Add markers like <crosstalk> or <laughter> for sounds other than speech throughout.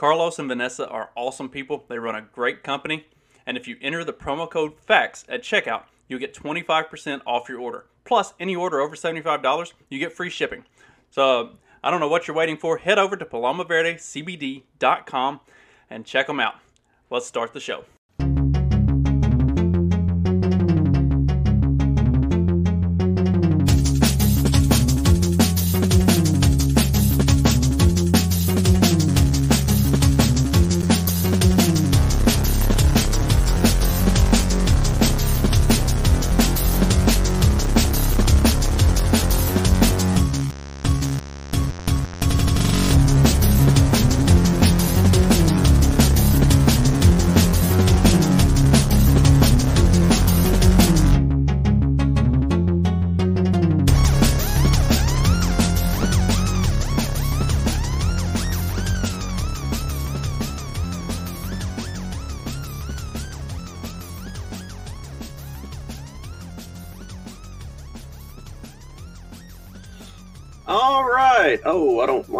Carlos and Vanessa are awesome people. They run a great company. And if you enter the promo code FACTS at checkout, you'll get 25% off your order. Plus, any order over $75, you get free shipping. So, I don't know what you're waiting for. Head over to palomaverdecbd.com and check them out. Let's start the show.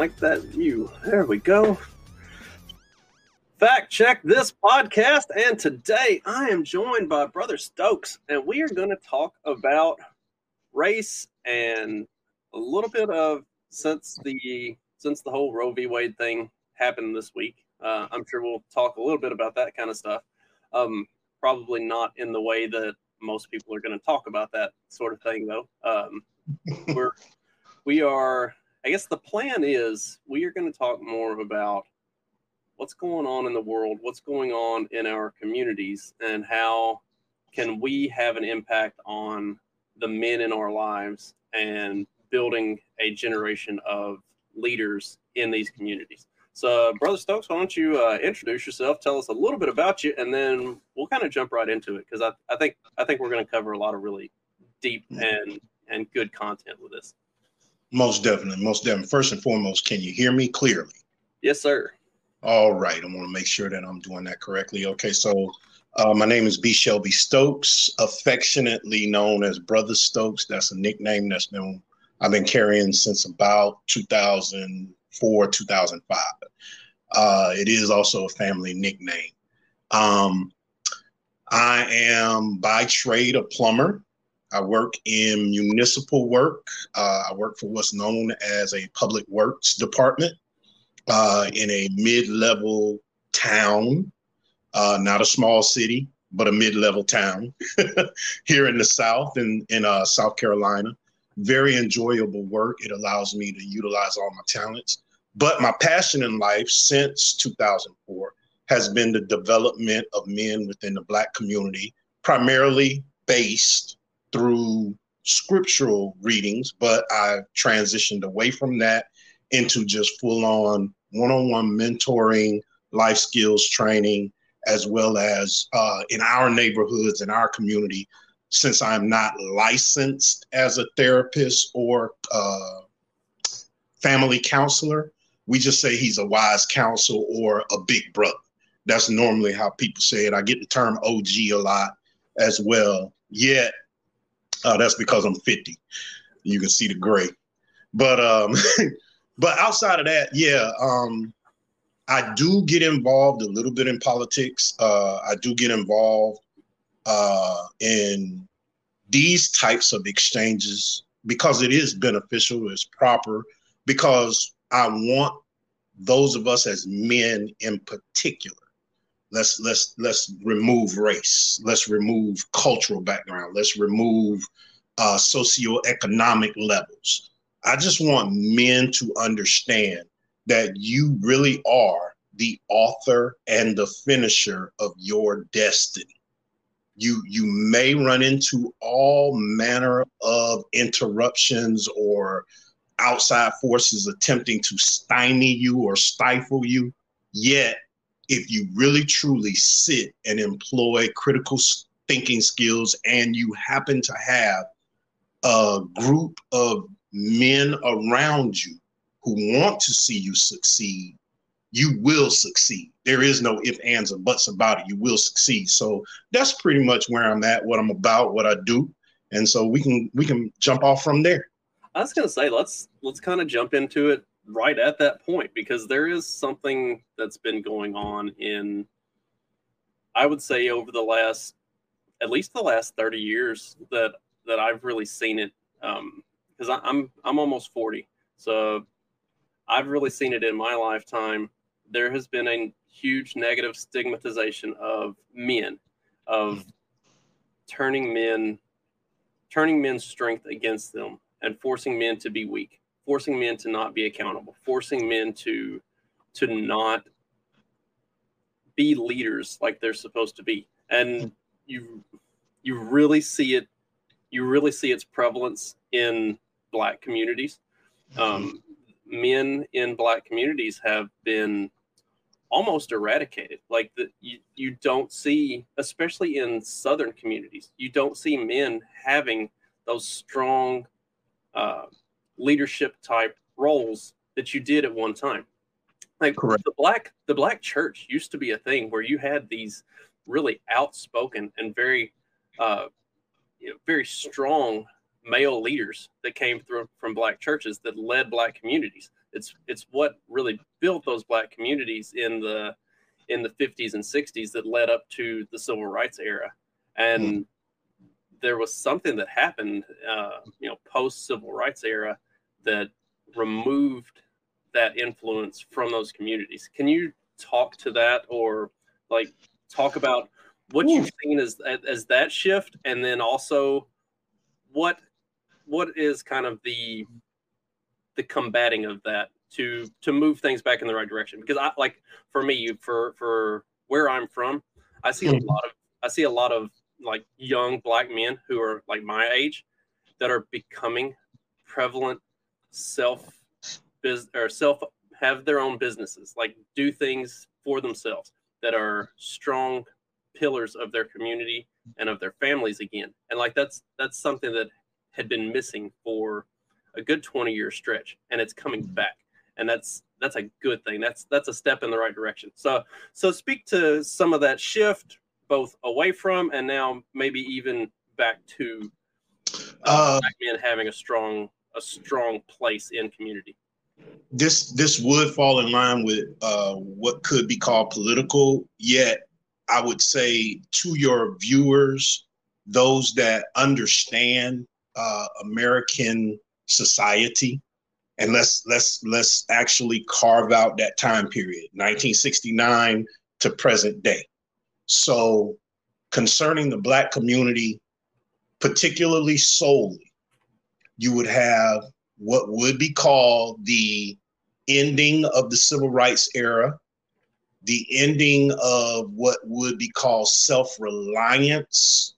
Like that view. There we go. Fact check this podcast, and today I am joined by Brother Stokes, and we are going to talk about race and a little bit of since the since the whole Roe v. Wade thing happened this week. Uh, I'm sure we'll talk a little bit about that kind of stuff. Um, probably not in the way that most people are going to talk about that sort of thing, though. Um, we're we are i guess the plan is we are going to talk more about what's going on in the world what's going on in our communities and how can we have an impact on the men in our lives and building a generation of leaders in these communities. So brother stokes why don't you uh, introduce yourself tell us a little bit about you and then we'll kind of jump right into it because I, I think i think we're going to cover a lot of really deep and and good content with this most definitely, most definitely. First and foremost, can you hear me clearly? Yes, sir. All right, I want to make sure that I'm doing that correctly. Okay, so uh, my name is B. Shelby Stokes, affectionately known as Brother Stokes. That's a nickname that's been I've been carrying since about 2004, 2005. Uh, it is also a family nickname. Um, I am by trade a plumber. I work in municipal work. Uh, I work for what's known as a public works department uh, in a mid level town, uh, not a small city, but a mid level town <laughs> here in the South, in, in uh, South Carolina. Very enjoyable work. It allows me to utilize all my talents. But my passion in life since 2004 has been the development of men within the Black community, primarily based through scriptural readings, but I transitioned away from that into just full on one on one mentoring, life skills training, as well as uh, in our neighborhoods, in our community. Since I'm not licensed as a therapist or uh, family counselor, we just say he's a wise counsel or a big brother. That's normally how people say it. I get the term OG a lot as well. Yet uh, that's because I'm 50. You can see the gray. But um, <laughs> but outside of that, yeah, um, I do get involved a little bit in politics. Uh, I do get involved uh, in these types of exchanges because it is beneficial, it's proper, because I want those of us as men in particular let's let's let's remove race. Let's remove cultural background. Let's remove uh, socioeconomic levels. I just want men to understand that you really are the author and the finisher of your destiny. You you may run into all manner of interruptions or outside forces attempting to stymie you or stifle you yet if you really truly sit and employ critical thinking skills and you happen to have a group of men around you who want to see you succeed, you will succeed. There is no if, ands, or buts about it. You will succeed. So that's pretty much where I'm at, what I'm about, what I do. And so we can we can jump off from there. I was gonna say let's let's kind of jump into it right at that point because there is something that's been going on in I would say over the last at least the last 30 years that that I've really seen it because um, I'm I'm almost 40 so I've really seen it in my lifetime. There has been a huge negative stigmatization of men of turning men turning men's strength against them and forcing men to be weak forcing men to not be accountable forcing men to to not be leaders like they're supposed to be. And you you really see it you really see its prevalence in black communities. Um, men in black communities have been almost eradicated. Like the, you, you don't see especially in southern communities you don't see men having those strong uh, leadership type roles that you did at one time. Like Correct. the black the black church used to be a thing where you had these really outspoken and very uh, you know, very strong male leaders that came through from black churches that led black communities. It's it's what really built those black communities in the in the 50s and 60s that led up to the civil rights era. And mm. there was something that happened, uh, you know, post civil rights era that removed that influence from those communities. Can you talk to that or like talk about what Ooh. you've seen as as that shift and then also what what is kind of the the combating of that to to move things back in the right direction because I like for me for for where I'm from I see a mm-hmm. lot of I see a lot of like young black men who are like my age that are becoming prevalent self biz or self have their own businesses, like do things for themselves that are strong pillars of their community and of their families again. And like that's that's something that had been missing for a good 20 year stretch and it's coming back. And that's that's a good thing. That's that's a step in the right direction. So so speak to some of that shift both away from and now maybe even back to uh, uh, men having a strong a strong place in community. This this would fall in line with uh, what could be called political. Yet, I would say to your viewers, those that understand uh, American society, and let's let's let's actually carve out that time period, 1969 to present day. So, concerning the Black community, particularly solely, you would have what would be called the ending of the civil rights era, the ending of what would be called self reliance,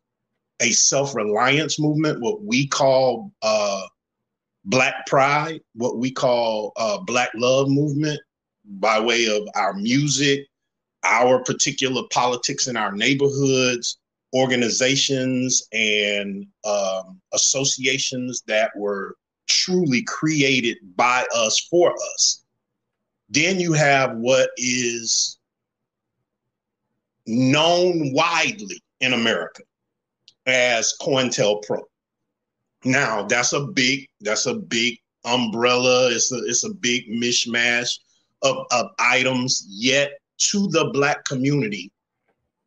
a self reliance movement, what we call uh, Black Pride, what we call uh, Black Love movement, by way of our music, our particular politics in our neighborhoods, organizations and um, associations that were truly created by us for us. Then you have what is known widely in America as COINTELPRO. Now that's a big that's a big umbrella. It's a it's a big mishmash of, of items. Yet to the black community,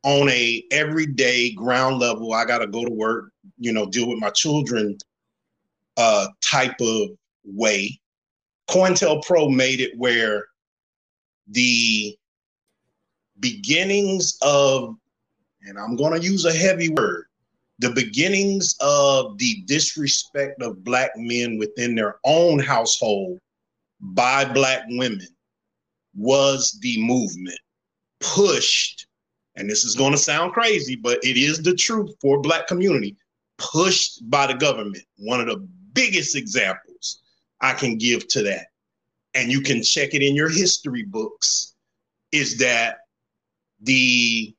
on a everyday ground level i gotta go to work you know deal with my children uh type of way. Cointelpro made it where the beginnings of and i'm to use a heavy word the beginnings of the disrespect of black men within their own household by black women was the movement pushed and this is going to sound crazy, but it is the truth for black community, pushed by the government. One of the biggest examples I can give to that, and you can check it in your history books, is that the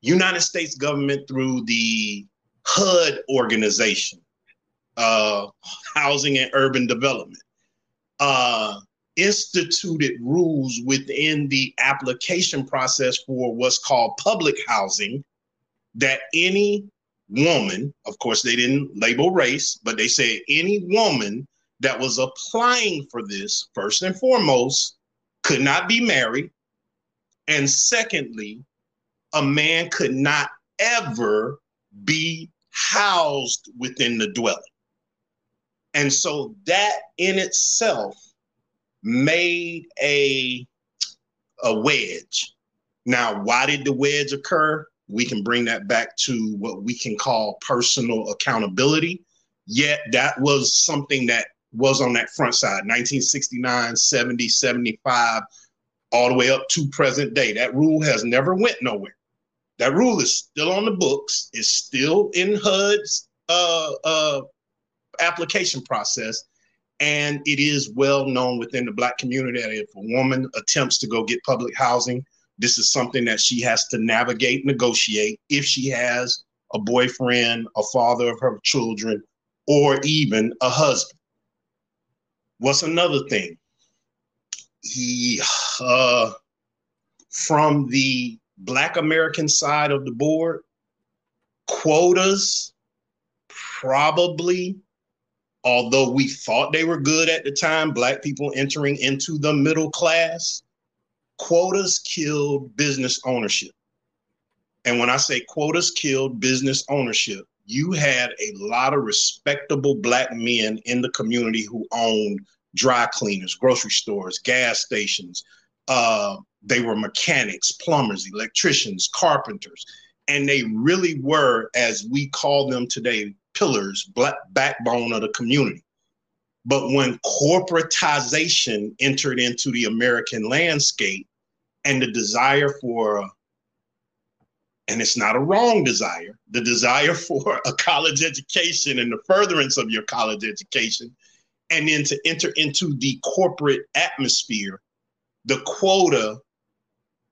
United States government through the HUD organization, uh, Housing and Urban Development, uh, instituted rules within the application process for what's called public housing that any woman, of course, they didn't label race, but they said any woman that was applying for this, first and foremost, could not be married. And secondly, a man could not ever be housed within the dwelling. And so that in itself made a, a wedge. Now, why did the wedge occur? We can bring that back to what we can call personal accountability. Yet that was something that was on that front side 1969, 70, 75, all the way up to present day. That rule has never went nowhere. That rule is still on the books. It's still in HUD's uh, uh, application process. And it is well known within the Black community that if a woman attempts to go get public housing, this is something that she has to navigate, negotiate if she has a boyfriend, a father of her children, or even a husband. What's another thing? He, uh, from the Black American side of the board, quotas probably, although we thought they were good at the time, Black people entering into the middle class, quotas killed business ownership. And when I say quotas killed business ownership, you had a lot of respectable Black men in the community who owned dry cleaners, grocery stores, gas stations, uh, they were mechanics, plumbers, electricians, carpenters, and they really were, as we call them today, pillars, backbone of the community. But when corporatization entered into the American landscape and the desire for, and it's not a wrong desire, the desire <laughs> for a college education and the furtherance of your college education, and then to enter into the corporate atmosphere, the quota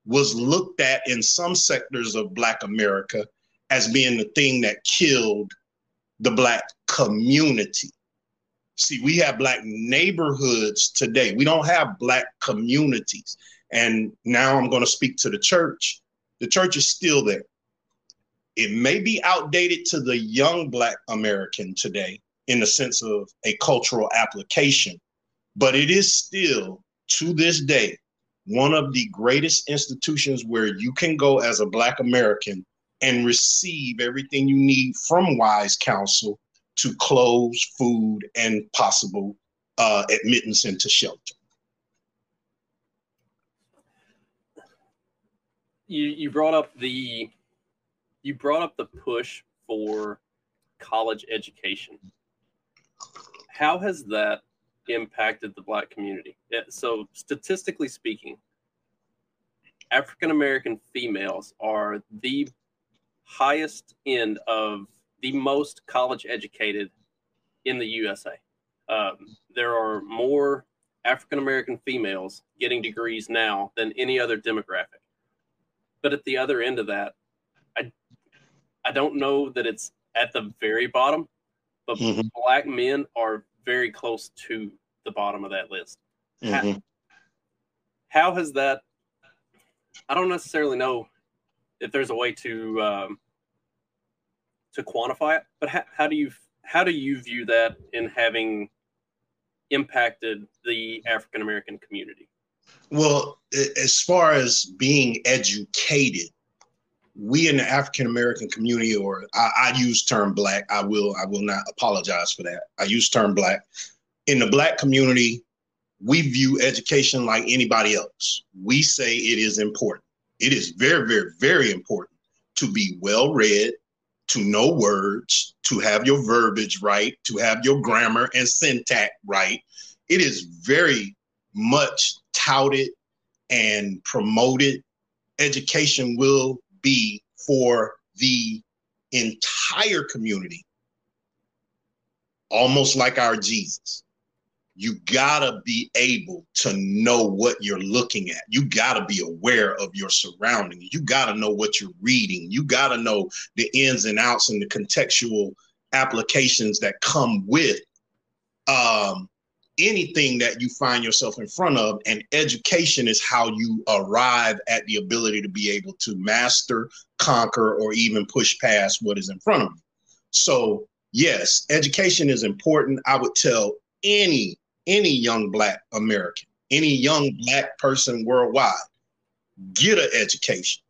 was looked at in some sectors of Black America as being the thing that killed the Black community. See, we have Black neighborhoods today. We don't have Black communities. And now I'm going to speak to the church. The church is still there. It may be outdated to the young Black American today in the sense of a cultural application, but it is still to this day one of the greatest institutions where you can go as a Black American and receive everything you need from Wise Counsel to clothes, food, and possible uh, admittance into shelter. You you brought up the you brought up the push for college education. How has that impacted the black community. So, statistically speaking, African American females are the highest end of the most college educated in the USA. Um, there are more African American females getting degrees now than any other demographic. But at the other end of that, I I don't know that it's at the very bottom, but mm-hmm. black men are very close to the bottom of that list. Mm-hmm. How, how, has that? I don't necessarily know if there's a way to um, to quantify it, but how, how do you how do you view that in having impacted the African American community? Well, as far as being educated, we in the African American community, or I, I, use term black. I will I will not apologize for that. I use term black. In the black community, we view education like anybody else. We say it is important. It is very, very, very important to be well read, to know words, to have your verbiage right, to have your grammar and syntax right. It is very much touted and promoted. Education will be for the entire community, almost like our Jesus. You gotta be able to know what you're looking at. You gotta be aware of your surroundings. You gotta know what you're reading. You gotta know the ins and outs and the contextual applications that come with um, anything that you find yourself in front of. And education is how you arrive at the ability to be able to master, conquer, or even push past what is in front of you. So, yes, education is important. I would tell any any young black American, any young black person worldwide, get an education.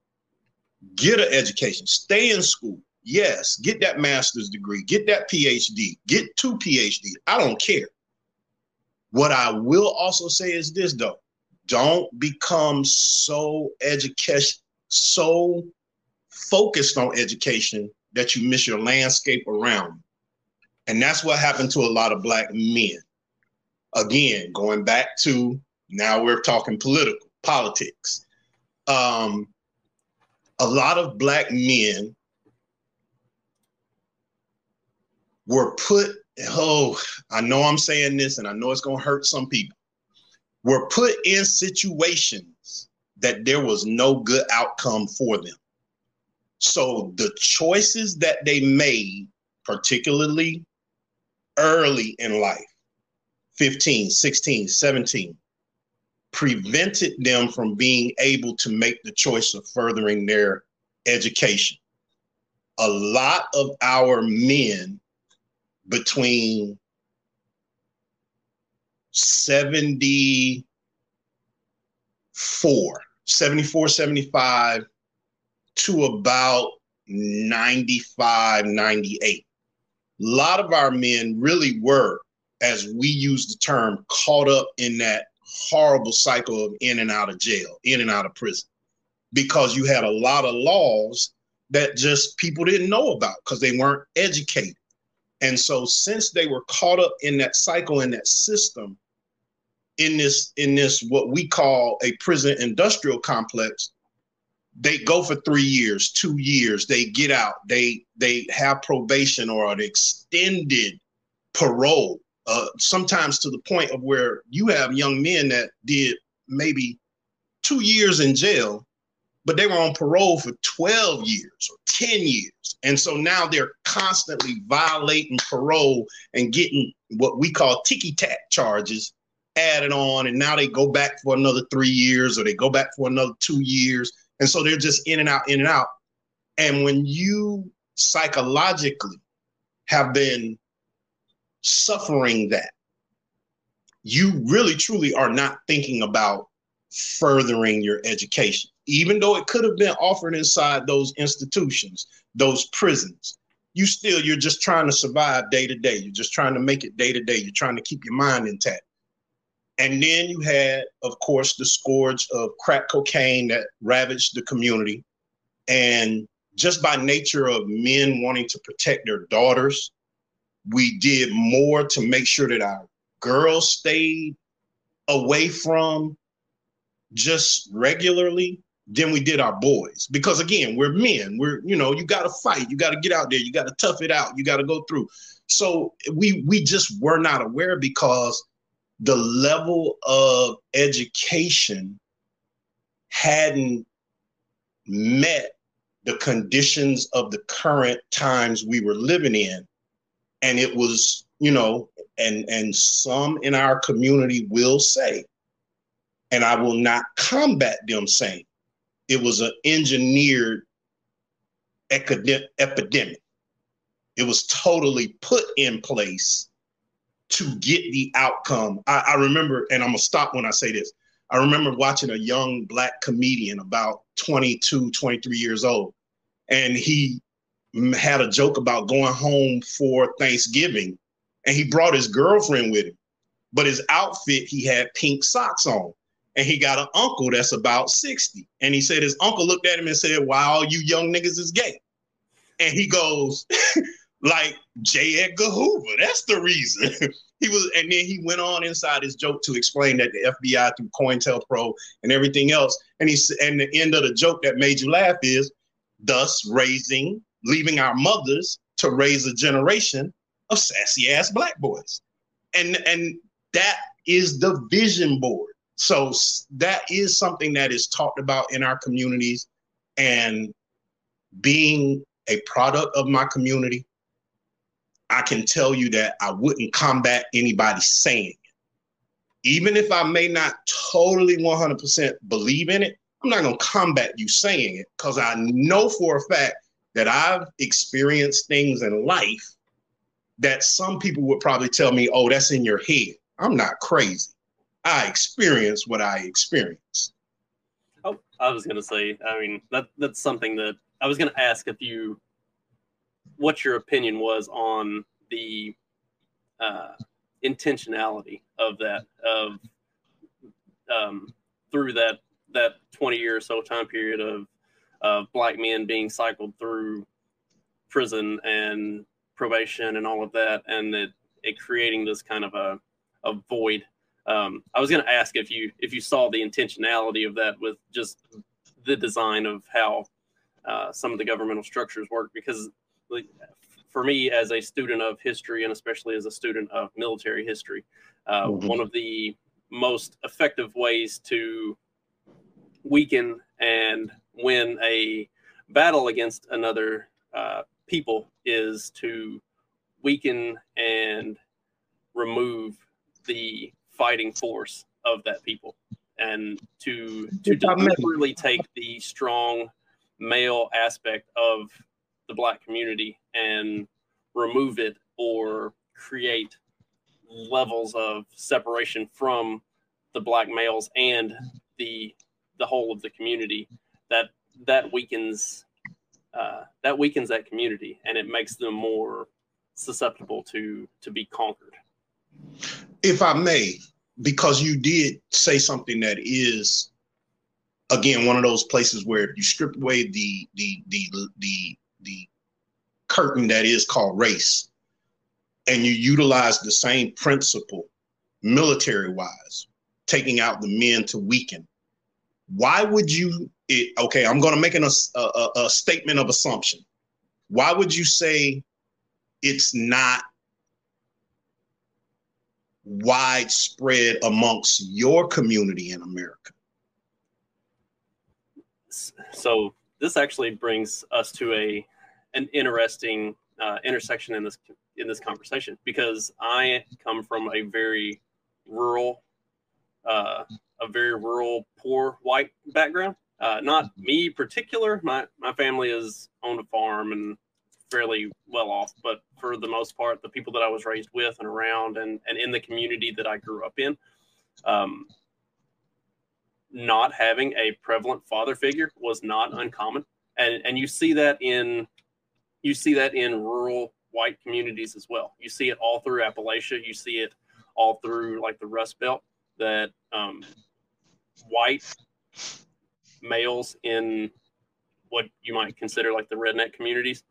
Get an education. Stay in school. Yes, get that master's degree, get that PhD, get two PhD. I don't care. What I will also say is this though. Don't become so education so focused on education that you miss your landscape around. And that's what happened to a lot of black men again, going back to now we're talking political politics. Um, a lot of black men were put, oh, I know I'm saying this and I know it's going to hurt some people, were put in situations that there was no good outcome for them. So the choices that they made, particularly early in life, 15, 16, 17, prevented them from being able to make the choice of furthering their education. A lot of our men between 74, 74, 75 to about 95, 98. A lot of our men really were as we use the term, caught up in that horrible cycle of in and out of jail, in and out of prison, because you had a lot of laws that just people didn't know about because they weren't educated. And so since they were caught up in that cycle in that system, in this in this what we call a prison industrial complex, they go for three years, two years, they get out, they they have probation or an extended parole uh, sometimes to the point of where you have young men that did maybe two years in jail, but they were on parole for 12 years or 10 years. And so now they're constantly violating parole and getting what we call ticky tack charges added on. And now they go back for another three years or they go back for another two years. And so they're just in and out, in and out. And when you psychologically have been suffering that, you really truly are not thinking about furthering your education, even though it could have been offered inside those institutions, those prisons. You still, you're just trying to survive day to day. You're just trying to make it day to day. You're trying to keep your mind intact. And then you had, of course, the scourge of crack cocaine that ravaged the community. And just by nature of men wanting to protect their daughters, we did more to make sure that our girls stayed away from just regularly than we did our boys. Because again, we're men. We're, you know, you gotta fight, you gotta get out there, you gotta tough it out, you gotta go through. So we we just were not aware because the level of education hadn't met the conditions of the current times we were living in and it was you know and and some in our community will say and i will not combat them saying it was an engineered epidemic. It was totally put in place to get the outcome. I, I remember and i'm gonna stop when i say this. I remember watching a young black comedian about 22 23 years old and he had a joke about going home for Thanksgiving, and he brought his girlfriend with him. But his outfit, he had pink socks on, and he got an uncle that's about 60. And he said his uncle looked at him and said, Why all you young niggas is gay? And he goes, <laughs> like J. Edgar Hoover. That's the reason. <laughs> he was, and then he went on inside his joke to explain that the FBI through COINTELPRO and everything else. And he and the end of the joke that made you laugh is thus raising leaving our mothers to raise a generation of sassy ass black boys. And and that is the vision board. So that is something that is talked about in our communities. And being a product of my community, I can tell you that I wouldn't combat anybody saying it. Even if I may not totally 100% believe in it, I'm not going to combat you saying it because I know for a fact that I've experienced things in life that some people would probably tell me, oh, that's in your head. I'm not crazy. I experienced what I experienced. Oh, I was going to say, I mean, that that's something that I was going to ask if you, what your opinion was on the uh, intentionality of that, of um, through that that 20 year or so time period of of black men being cycled through prison and probation and all of that, and it, it creating this kind of a, a void. Um, I was going to ask if you if you saw the intentionality of that with just the design of how uh, some of the governmental structures work, because like, for me as a student of history and especially as a student of military history, uh, mm-hmm. one of the most effective ways to weaken and win a battle against another uh, people is to weaken and remove the fighting force of that people and to to deliberately take the strong male aspect of the black community and remove it or create levels of separation from the black males and the the whole of the community that that weakens uh, that weakens that community and it makes them more susceptible to to be conquered. If i may because you did say something that is again one of those places where if you strip away the the the the the curtain that is called race and you utilize the same principle military wise taking out the men to weaken why would you it, okay i'm going to make an, a, a, a statement of assumption. Why would you say it's not widespread amongst your community in america? So this actually brings us to a an interesting uh, intersection in this in this conversation because I come from a very rural uh, a very rural, poor white background. Uh, not mm-hmm. me particular. My my family is owned a farm and fairly well off, but for the most part, the people that I was raised with and around and and in the community that I grew up in, um, not having a prevalent father figure was not mm-hmm. uncommon, and and you see that in you see that in rural white communities as well. You see it all through Appalachia. You see it all through like the Rust Belt that um, white males in what you might consider like the redneck communities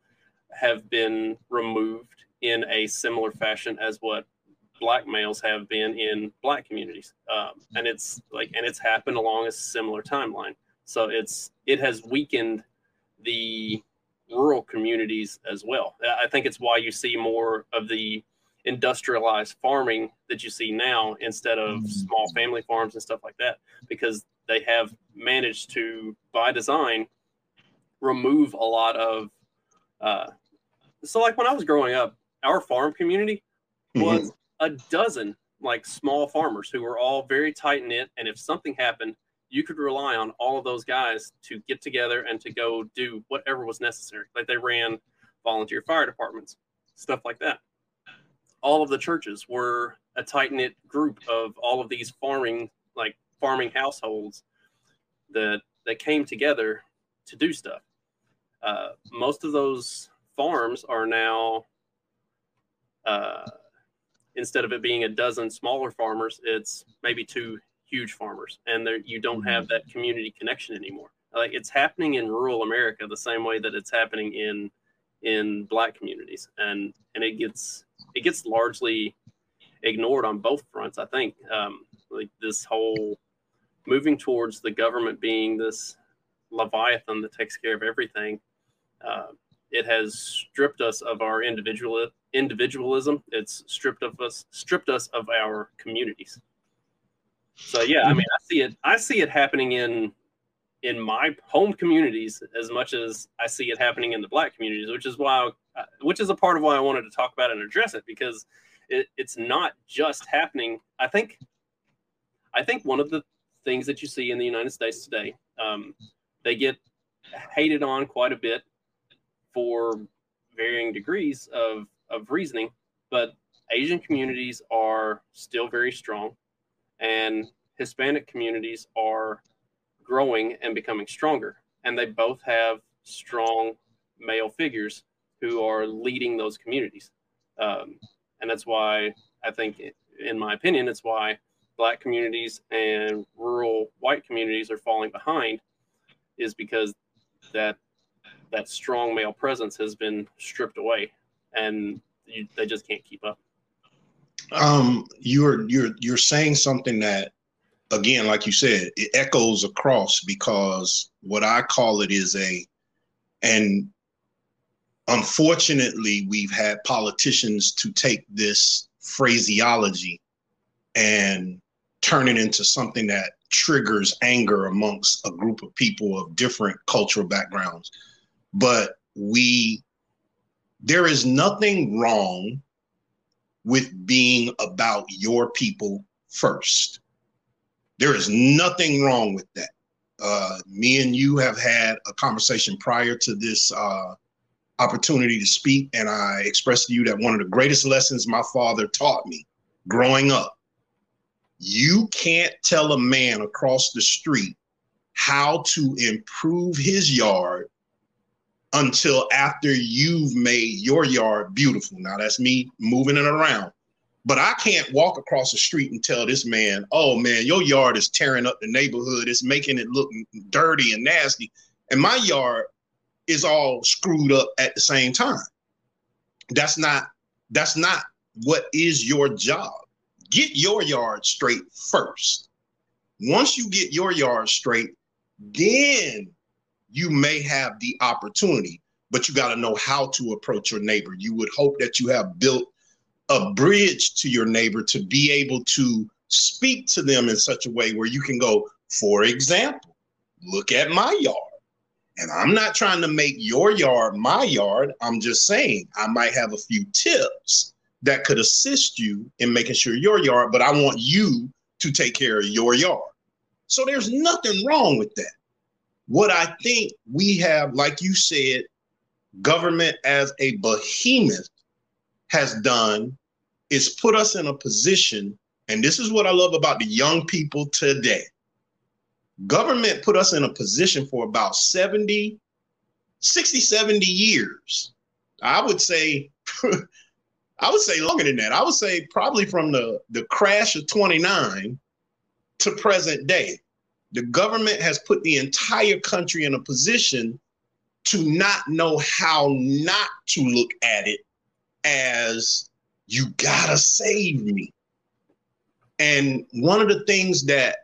have been removed in a similar fashion as what black males have been in black communities. Um, and it's like and it's happened along a similar timeline. So it's it has weakened the rural communities as well. I think it's why you see more of the industrialized farming that you see now instead of mm-hmm. small family farms and stuff like that because they have managed to by design remove a lot of uh, so like when i was growing up our farm community mm-hmm. was mm-hmm. a dozen like small farmers who were all very tight knit and if something happened you could rely on all of those guys to get together and to go do whatever was necessary like they ran volunteer fire departments stuff like that all of the churches were a tight knit group of all of these farming like farming households that that came together to do stuff. Uh, most of those farms are now uh, instead of it being a dozen smaller farmers, it's maybe two huge farmers, and there you don't have mm-hmm. that community connection anymore. Like it's happening in rural America the same way that it's happening in in black communities, and and it gets it gets largely ignored on both fronts. I think um, like this whole moving towards the government being this leviathan that takes care of everything. Uh, it has stripped us of our individual individualism. It's stripped of us, stripped us of our communities. So yeah, I mean, I see it. I see it happening in in my home communities as much as I see it happening in the black communities, which is why, which is a part of why I wanted to talk about and address it because it, it's not just happening. I think, I think one of the things that you see in the United States today, um, they get hated on quite a bit for varying degrees of of reasoning, but Asian communities are still very strong, and Hispanic communities are growing and becoming stronger. And they both have strong male figures who are leading those communities. Um, and that's why I think, in my opinion, it's why black communities and rural white communities are falling behind, is because that that strong male presence has been stripped away, and you, they just can't keep up. Um, you're you're you're saying something that again, like you said, it echoes across because what I call it is a, and unfortunately, we've had politicians to take this phraseology and turn it into something that triggers anger amongst a group of people of different cultural backgrounds. But we, there is nothing wrong with being about your people first. There is nothing wrong with that. Uh, me and you have had a conversation prior to this uh, opportunity to speak, and I expressed to you that one of the greatest lessons my father taught me growing up you can't tell a man across the street how to improve his yard until after you've made your yard beautiful. Now, that's me moving it around. But I can't walk across the street and tell this man, oh man, your yard is tearing up the neighborhood. It's making it look dirty and nasty. And my yard is all screwed up at the same time. That's not that's not what is your job. Get your yard straight first. Once you get your yard straight, then you may have the opportunity, but you got to know how to approach your neighbor. You would hope that you have built a bridge to your neighbor to be able to speak to them in such a way where you can go, for example, look at my yard. And I'm not trying to make your yard my yard. I'm just saying I might have a few tips that could assist you in making sure your yard, but I want you to take care of your yard. So there's nothing wrong with that. What I think we have, like you said, government as a behemoth has done is put us in a position, and this is what I love about the young people today. Government put us in a position for about 70, 60, 70 years. I would say, <laughs> I would say longer than that. I would say probably from the, the crash of 29 to present day. The government has put the entire country in a position to not know how not to look at it as you gotta save me. And one of the things that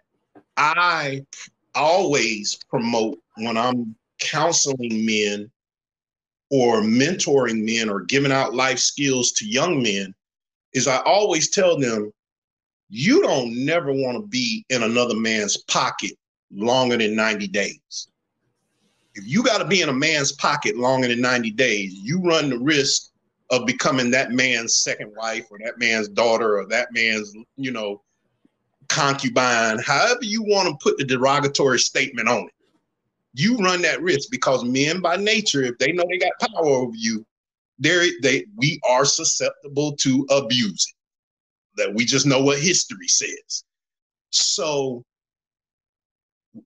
I always promote when I'm counseling men or mentoring men or giving out life skills to young men is I always tell them, you don't never want to be in another man's pocket longer than 90 days. If you got to be in a man's pocket longer than 90 days, you run the risk of becoming that man's second wife or that man's daughter or that man's, you know, concubine, however you want to put the derogatory statement on it. You run that risk because men by nature, if they know they got power over you, they they we are susceptible to abuse. That we just know what history says. So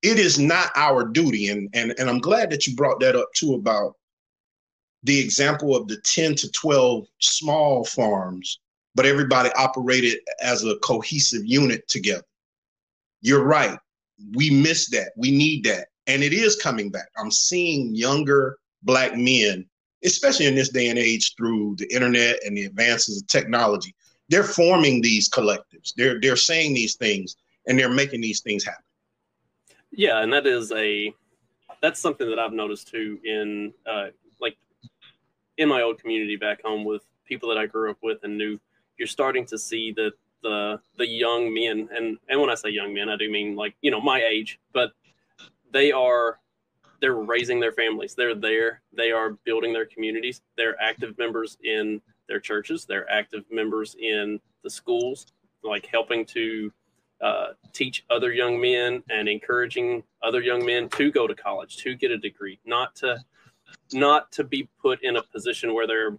it is not our duty, and and and I'm glad that you brought that up too about the example of the 10 to 12 small farms, but everybody operated as a cohesive unit together. You're right. We miss that. We need that. And it is coming back. I'm seeing younger Black men, especially in this day and age through the internet and the advances of technology. They're forming these collectives. They're they're saying these things and they're making these things happen. Yeah, and that is a that's something that I've noticed too in uh, like in my old community back home with people that I grew up with and knew, you're starting to see that the the young men and and when I say young men, I do mean like you know my age, but they are they're raising their families. They're there. They are building their communities. They're active members in their churches. They're active members in the schools, like helping to uh, teach other young men and encouraging other young men to go to college, to get a degree, not to not to be put in a position where they're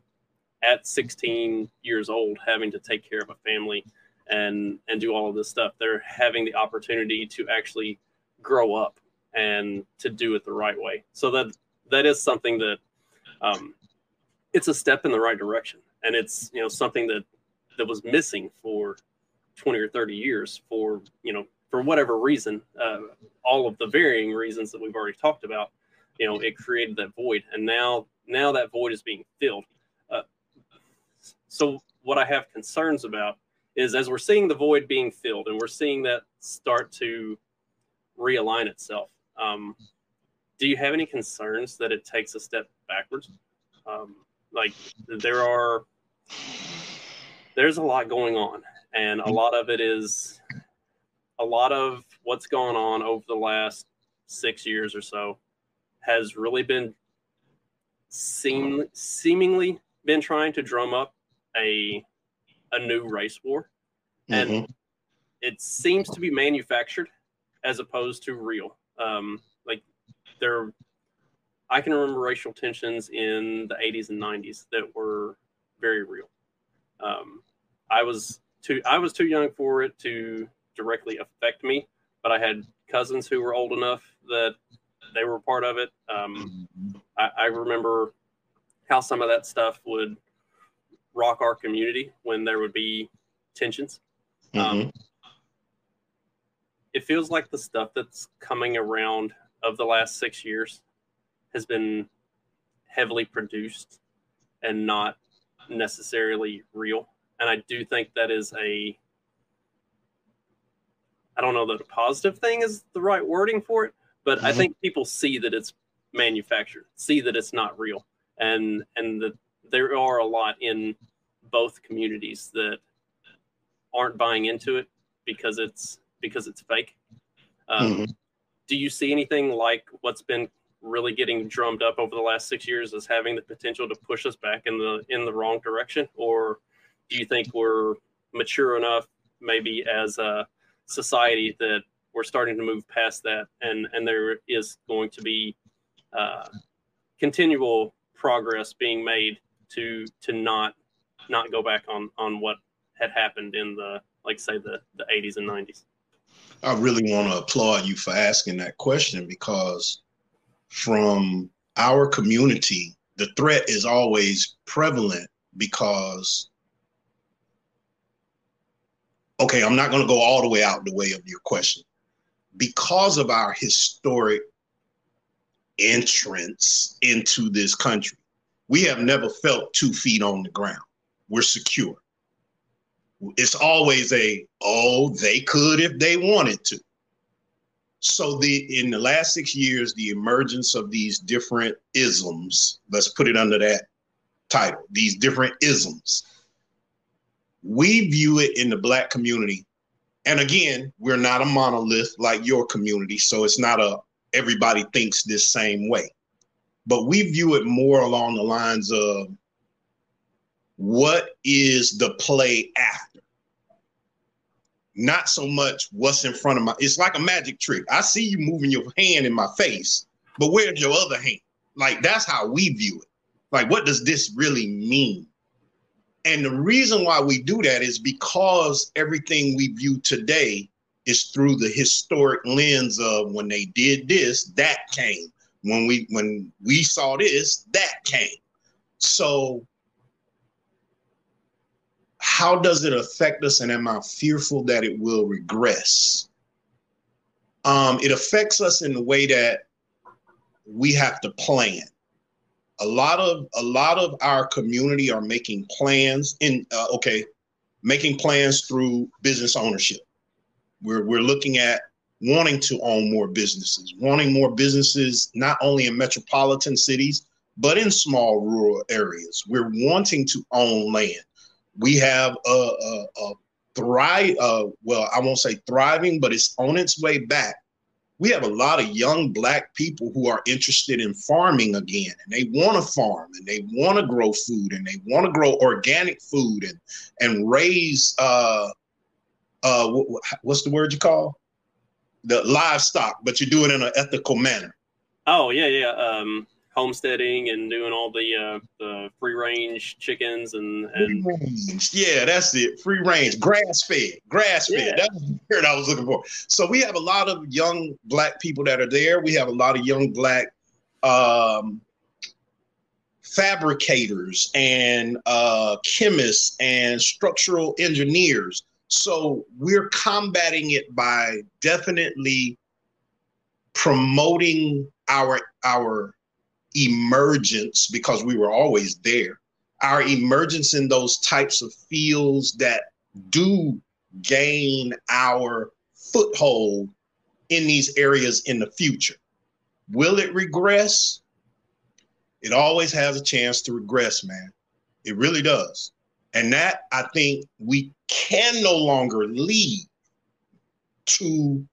at 16 years old having to take care of a family and and do all of this stuff. They're having the opportunity to actually grow up and to do it the right way. So that that is something that um, it's a step in the right direction, and it's you know something that that was missing for 20 or 30 years for you know for whatever reason, uh, all of the varying reasons that we've already talked about. You know, it created that void, and now now that void is being filled. So what I have concerns about is as we're seeing the void being filled, and we're seeing that start to realign itself um, do you have any concerns that it takes a step backwards? Um, like there are, there's a lot going on, and a lot of it is, a lot of what's gone on over the last six years or so has really been seem seemingly been trying to drum up a a new race war, and mm-hmm. it seems to be manufactured as opposed to real. Um, like there, I can remember racial tensions in the 80s and 90s that were very real. Um, I was too I was too young for it to directly affect me, but I had cousins who were old enough that they were part of it. Um, I, I, remember how some of that stuff would rock our community when there would be tensions. Um, mm-hmm it feels like the stuff that's coming around of the last six years has been heavily produced and not necessarily real. And I do think that is a I don't know that a positive thing is the right wording for it, but mm-hmm. I think people see that it's manufactured, see that it's not real. And and that there are a lot in both communities that aren't buying into it because it's because it's fake. Um, mm-hmm. Do you see anything like what's been really getting drummed up over the last six years as having the potential to push us back in the in the wrong direction, or do you think we're mature enough, maybe as a society, that we're starting to move past that, and and there is going to be uh, continual progress being made to to not not go back on on what had happened in the like say the the 80s and 90s I really want to applaud you for asking that question because from our community, the threat is always prevalent because okay, I'm not going to go all the way out the way of your question. Because of our historic entrance into this country, we have never felt two feet on the ground. We're secure. It's always a oh they could if they wanted to. So the in the last six years the emergence of these different isms let's put it under that title these different isms we view it in the black community. And again we're not a monolith like your community so it's not a everybody thinks this same way but we view it more along the lines of what is the play after? Not so much what's in front of my. It's like a magic trick. I see you moving your hand in my face, but where's your other hand? Like that's how we view it. Like, what does this really mean? And the reason why we do that is because everything we view today is through the historic lens of when they did this, that came. When we when we saw this, that came. So how does it affect us and am i fearful that it will regress? Um, it affects us in the way that we have to plan. A lot of a lot of our community are making plans in uh, okay making plans through business ownership. We're, we're looking at wanting to own more businesses wanting more businesses not only in metropolitan cities but in small rural areas. We're wanting to own land. We have a, a, a thrive. Uh, well, I won't say thriving, but it's on its way back. We have a lot of young black people who are interested in farming again, and they want to farm and they want to grow food and they want to grow organic food and and raise uh, uh, what's the word you call the livestock, but you do it in an ethical manner. Oh yeah, yeah. Um, homesteading and doing all the uh, the free range chickens and, and... yeah, that's it. Free range, grass fed, grass fed. Yeah. That's the word I was looking for. So we have a lot of young black people that are there. We have a lot of young black um, fabricators and uh, chemists and structural engineers. So we're combating it by definitely promoting our our emergence because we were always there. Our emergence in those types of fields that do gain our foothold in these areas in the future. Will it regress? It always has a chance to regress, man. It really does. And that I think we can no longer leave to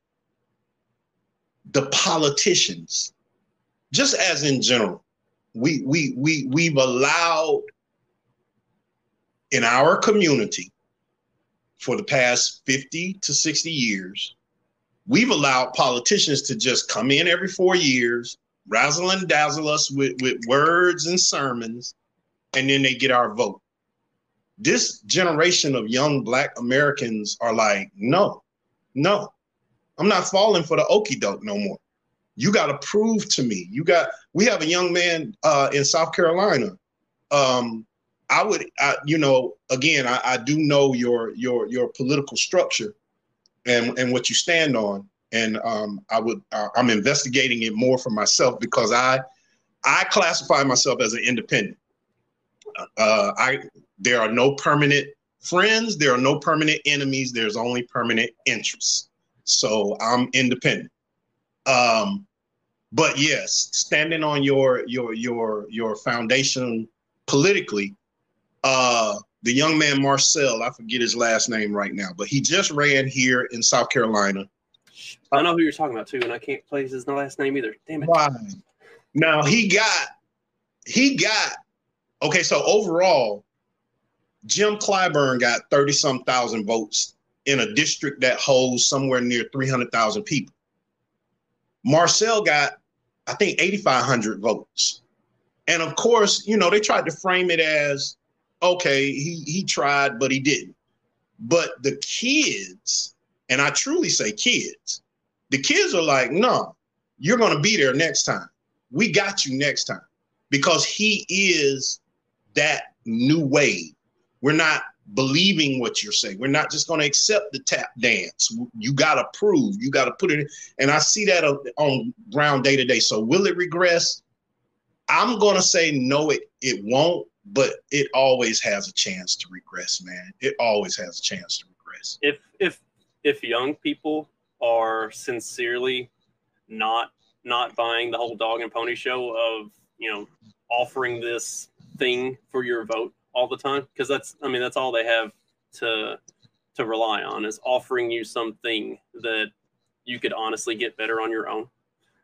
the politicians just as in general, we we we we've allowed in our community for the past 50 to 60 years, we've allowed politicians to just come in every four years, razzle and dazzle us with, with words and sermons, and then they get our vote. This generation of young black Americans are like, no, no, I'm not falling for the okey doke no more. You got to prove to me. You got. We have a young man uh, in South Carolina. Um, I would, I, you know, again, I, I do know your your your political structure and and what you stand on, and um, I would uh, I'm investigating it more for myself because I I classify myself as an independent. Uh, I there are no permanent friends, there are no permanent enemies. There's only permanent interests. So I'm independent. Um, but yes, standing on your your your your foundation politically, uh, the young man Marcel, I forget his last name right now, but he just ran here in South Carolina. I know who you're talking about too, and I can't place his last name either. Damn it. Why? Now he got he got okay. So overall, Jim Clyburn got thirty some thousand votes in a district that holds somewhere near three hundred thousand people. Marcel got, I think, 8,500 votes. And of course, you know, they tried to frame it as, okay, he, he tried, but he didn't. But the kids, and I truly say kids, the kids are like, no, you're going to be there next time. We got you next time because he is that new wave. We're not believing what you're saying. We're not just going to accept the tap dance. You got to prove. You got to put it in. And I see that on ground day to day. So will it regress? I'm going to say no. It it won't. But it always has a chance to regress, man. It always has a chance to regress. If if if young people are sincerely not not buying the whole dog and pony show of you know offering this thing for your vote all the time because that's I mean that's all they have to to rely on is offering you something that you could honestly get better on your own.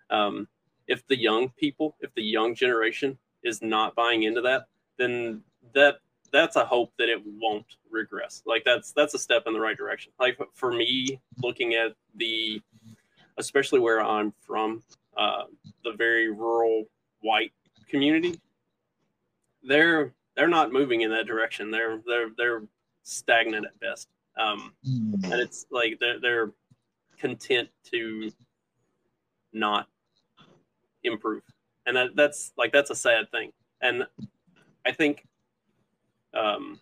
Um, if the young people, if the young generation is not buying into that, then that that's a hope that it won't regress. Like that's that's a step in the right direction. Like for me, looking at the, especially where I'm from, uh, the very rural white community, there they're not moving in that direction. They're they're they're stagnant at best. Um, mm. and it's like they're they're content to not improve, and that, that's like that's a sad thing. And I think, um,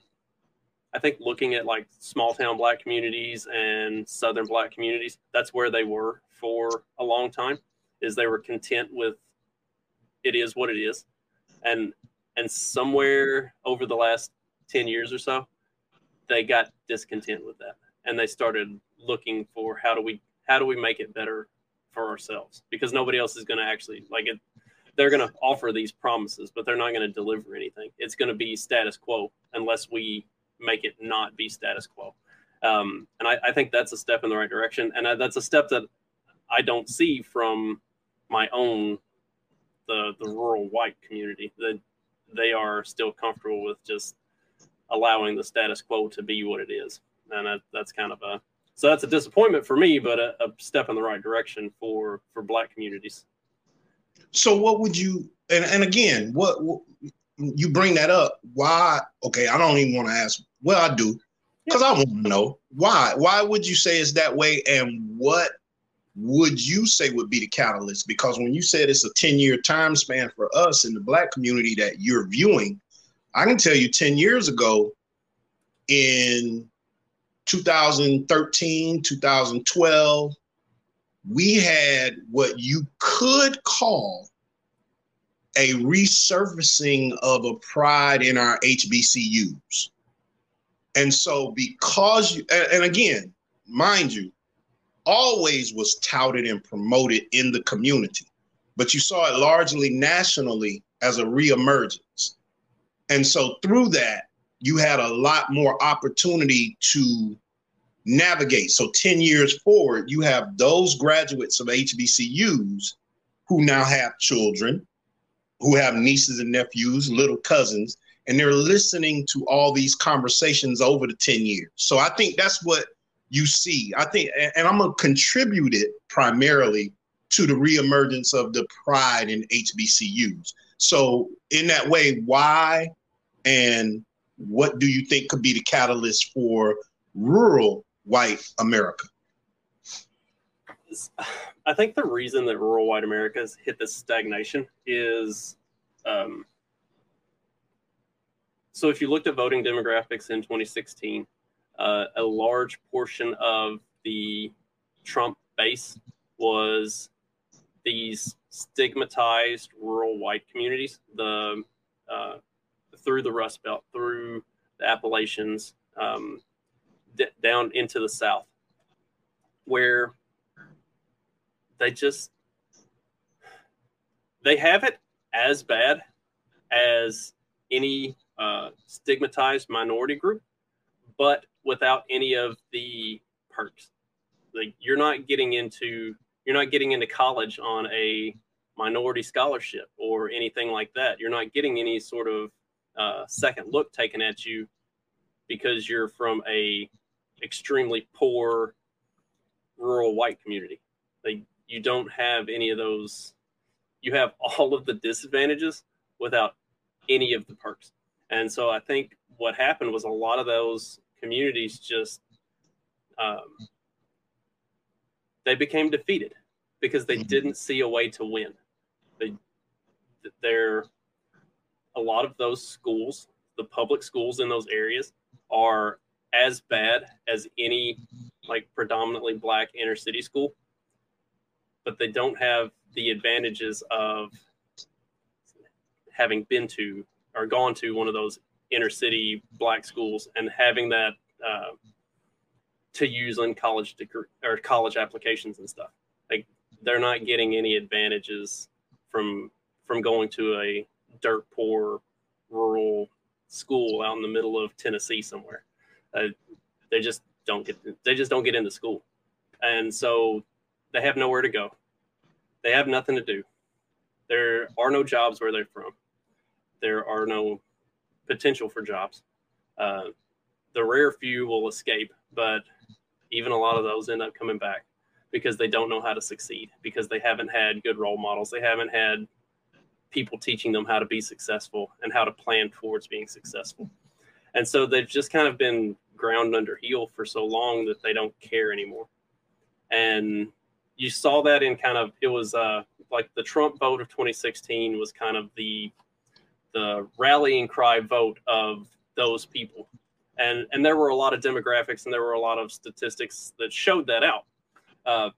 I think looking at like small town black communities and southern black communities, that's where they were for a long time. Is they were content with it is what it is, and and somewhere over the last 10 years or so they got discontent with that and they started looking for how do we how do we make it better for ourselves because nobody else is going to actually like it they're going to offer these promises, but they're not going to deliver anything. It's going to be status quo unless we make it not be status quo. Um, and I, I, think that's a step in the right direction. And I, that's a step that I don't see from my own the the rural white community. That they are still comfortable with just allowing the status quo to be what it is, and that, that's kind of a so that's a disappointment for me, but a, a step in the right direction for for Black communities. So, what would you? And, and again, what, what you bring that up? Why? Okay, I don't even want to ask. Well, I do because I want to know why. Why would you say it's that way, and what would you say would be the catalyst? Because when you said it's a 10 year time span for us in the black community that you're viewing, I can tell you 10 years ago in 2013, 2012, we had what you could call a resurfacing of a pride in our HBCUs. And so, because you, and, and again, mind you, always was touted and promoted in the community, but you saw it largely nationally as a reemergence. And so through that, you had a lot more opportunity to navigate. So 10 years forward, you have those graduates of HBCUs who now have children, who have nieces and nephews, little cousins, and they're listening to all these conversations over the 10 years. So I think that's what you see. I think, and I'm gonna contribute it primarily to the reemergence of the pride in HBCUs. So, in that way, why and what do you think could be the catalyst for rural white America? I think the reason that rural white America has hit this stagnation is um, so if you looked at voting demographics in 2016, uh, a large portion of the Trump base was these stigmatized rural white communities, the uh, through the Rust Belt, through the Appalachians, um, d- down into the South, where they just they have it as bad as any uh, stigmatized minority group, but without any of the perks. Like you're not getting into you're not getting into college on a minority scholarship or anything like that. You're not getting any sort of uh, second look taken at you because you're from a extremely poor rural white community. Like you don't have any of those. You have <laughs> all of the disadvantages without any of the perks. And so I think what happened was a lot of those communities just um, they became defeated because they mm-hmm. didn't see a way to win. They they're a lot of those schools, the public schools in those areas, are as bad as any like predominantly black inner city school, but they don't have the advantages of having been to or gone to one of those inner city black schools and having that uh, to use in college degree or college applications and stuff. Like they're not getting any advantages from from going to a dirt poor rural school out in the middle of Tennessee somewhere. Uh, they just don't get they just don't get into school, and so they have nowhere to go. They have nothing to do. There are no jobs where they're from. There are no potential for jobs. Uh, the rare few will escape, but even a lot of those end up coming back because they don't know how to succeed because they haven't had good role models. They haven't had people teaching them how to be successful and how to plan towards being successful. And so they've just kind of been ground under heel for so long that they don't care anymore. And you saw that in kind of it was uh, like the Trump vote of 2016 was kind of the the rallying cry vote of those people and and there were a lot of demographics and there were a lot of statistics that showed that out uh,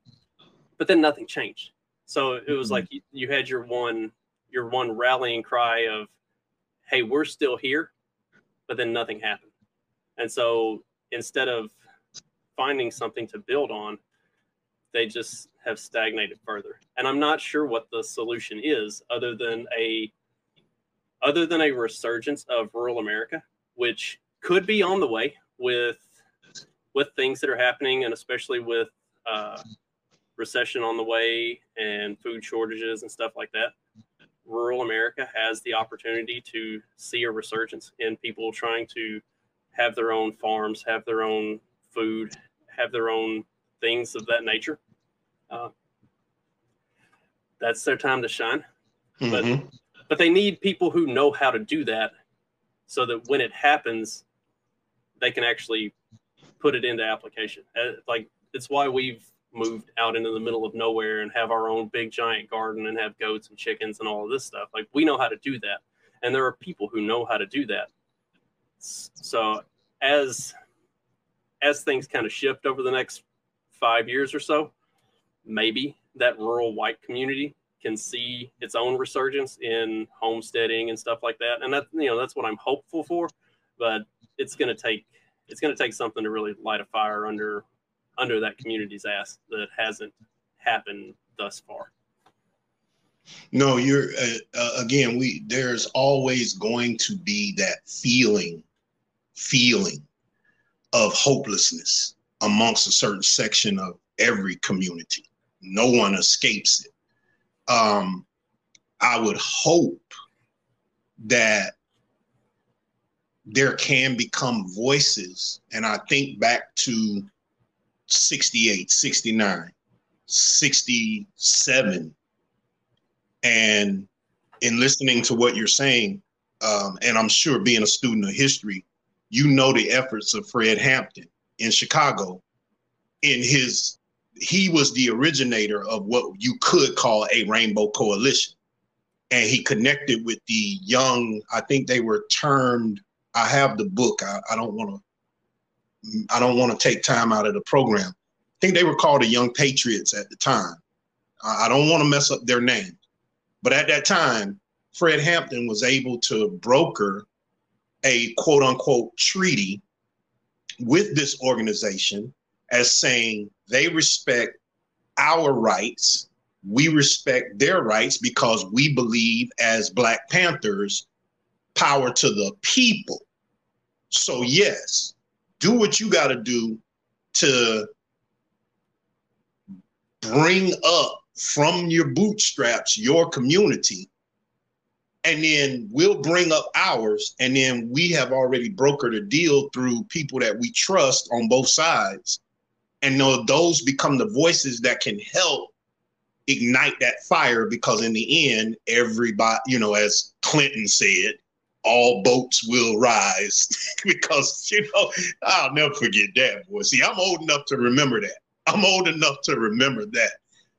but then nothing changed so it was mm-hmm. like you, you, had your one your one rallying cry of hey we're still here but then nothing happened and so instead of finding something to build on they just have stagnated further. And I'm not sure what the solution is other than a other than a resurgence of rural America, which could be on the way with with things that are happening, and especially with uh, recession on the way and food shortages and stuff like that. Rural America has the opportunity to see a resurgence in people trying to have their own farms, have their own food, have their own things of that nature. Uh, that's their time to shine. Mm-hmm. But but they need people who know how to do that, so that when it happens, they can actually put it into application. Uh, like it's why we've moved out into the middle of nowhere and have our own big giant garden and have goats and chickens and all of this stuff. Like we know how to do that, and there are people who know how to do that. So as as things kind of shift over the next five years or so, maybe that rural white community can see its own resurgence in homesteading and stuff like that. And that you know that's what I'm hopeful for, but it's going to take it's going to take something to really light a fire under under that community's ass that hasn't happened thus far. No, you're uh, uh, again. We there's always going to be that feeling, feeling of hopelessness amongst a certain section of every community. No one escapes it. Um, I would hope that there can become voices, and I think back to 68, 69, 67. And in listening to what you're saying, um, and I'm sure being a student of history, you know the efforts of Fred Hampton in Chicago in his he was the originator of what you could call a rainbow coalition and he connected with the young i think they were termed i have the book i, I don't want to I don't want to take time out of the program. I think they were called the Young Patriots at the time. I don't want to mess up their name, but at that time, Fred Hampton was able to broker a quote unquote treaty with this organization as saying they respect our rights, we respect their rights because we believe as Black Panthers, power to the people. So, yes, do what you got to do to bring up from your bootstraps your community and then we'll bring up ours and then we have already brokered a deal through people that we trust on both sides and those become the voices that can help ignite that fire because in the end everybody you know as clinton said all boats will rise <laughs> because you know I'll never forget that boy. See, I'm old enough to remember that. I'm old enough to remember that.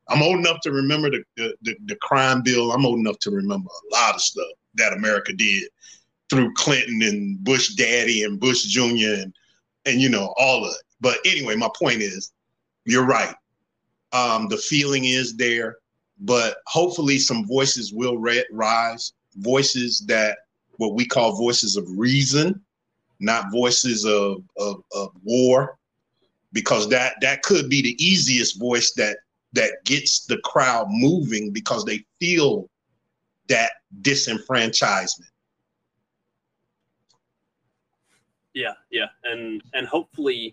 I'm old enough to remember the, the, the, the crime bill. I'm old enough to remember a lot of stuff that America did through Clinton and Bush Daddy and Bush Jr. and and you know all of it. But anyway, my point is, you're right. Um, the feeling is there, but hopefully some voices will rise. Voices that what we call voices of reason, not voices of, of, of war, because that that could be the easiest voice that that gets the crowd moving because they feel that disenfranchisement. Yeah, yeah, and and hopefully,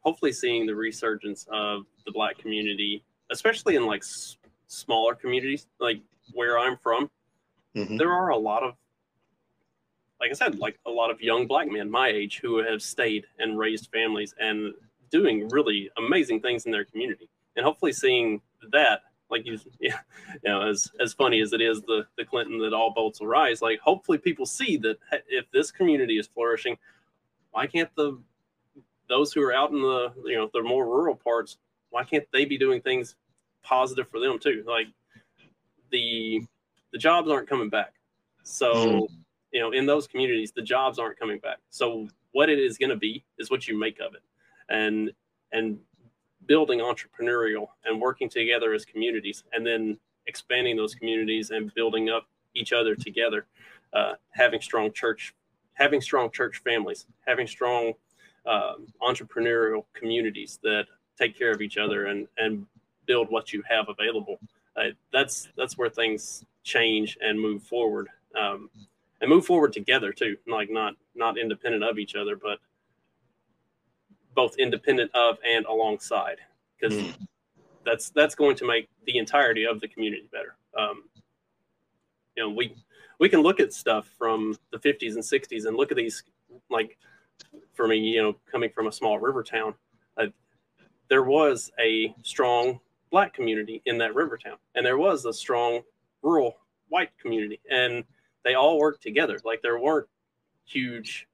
hopefully, seeing the resurgence of the black community, especially in like s- smaller communities, like where I'm from, mm-hmm. there are a lot of like I said, like a lot of young black men my age who have stayed and raised families and doing really amazing things in their community. And hopefully seeing that, like you, <laughs> yeah, you know, as as funny as it is the the Clinton that all boats will rise, like hopefully people see that if this community is flourishing, why can't the those who are out in the you know the more rural parts, why can't they be doing things positive for them too? Like the the jobs aren't coming back. So, mm-hmm. you know, in those communities, the jobs aren't coming back. So what it is going to be is what you make of it. And and building entrepreneurial and working together as communities and then expanding those communities and building up each other together, uh, having strong church, having strong church families, having strong uh, entrepreneurial communities that take care of each other and and build what you have available. Uh, that's that's where things change and move forward, um, and move forward together too. Like not not independent of each other, but both independent of and alongside, because mm. that's that's going to make the entirety of the community better. Um, you know, we we can look at stuff from the 50s and 60s and look at these like for me, you know, coming from a small river town, uh, there was a strong black community in that river town, and there was a strong rural white community, and they all worked together. Like there weren't huge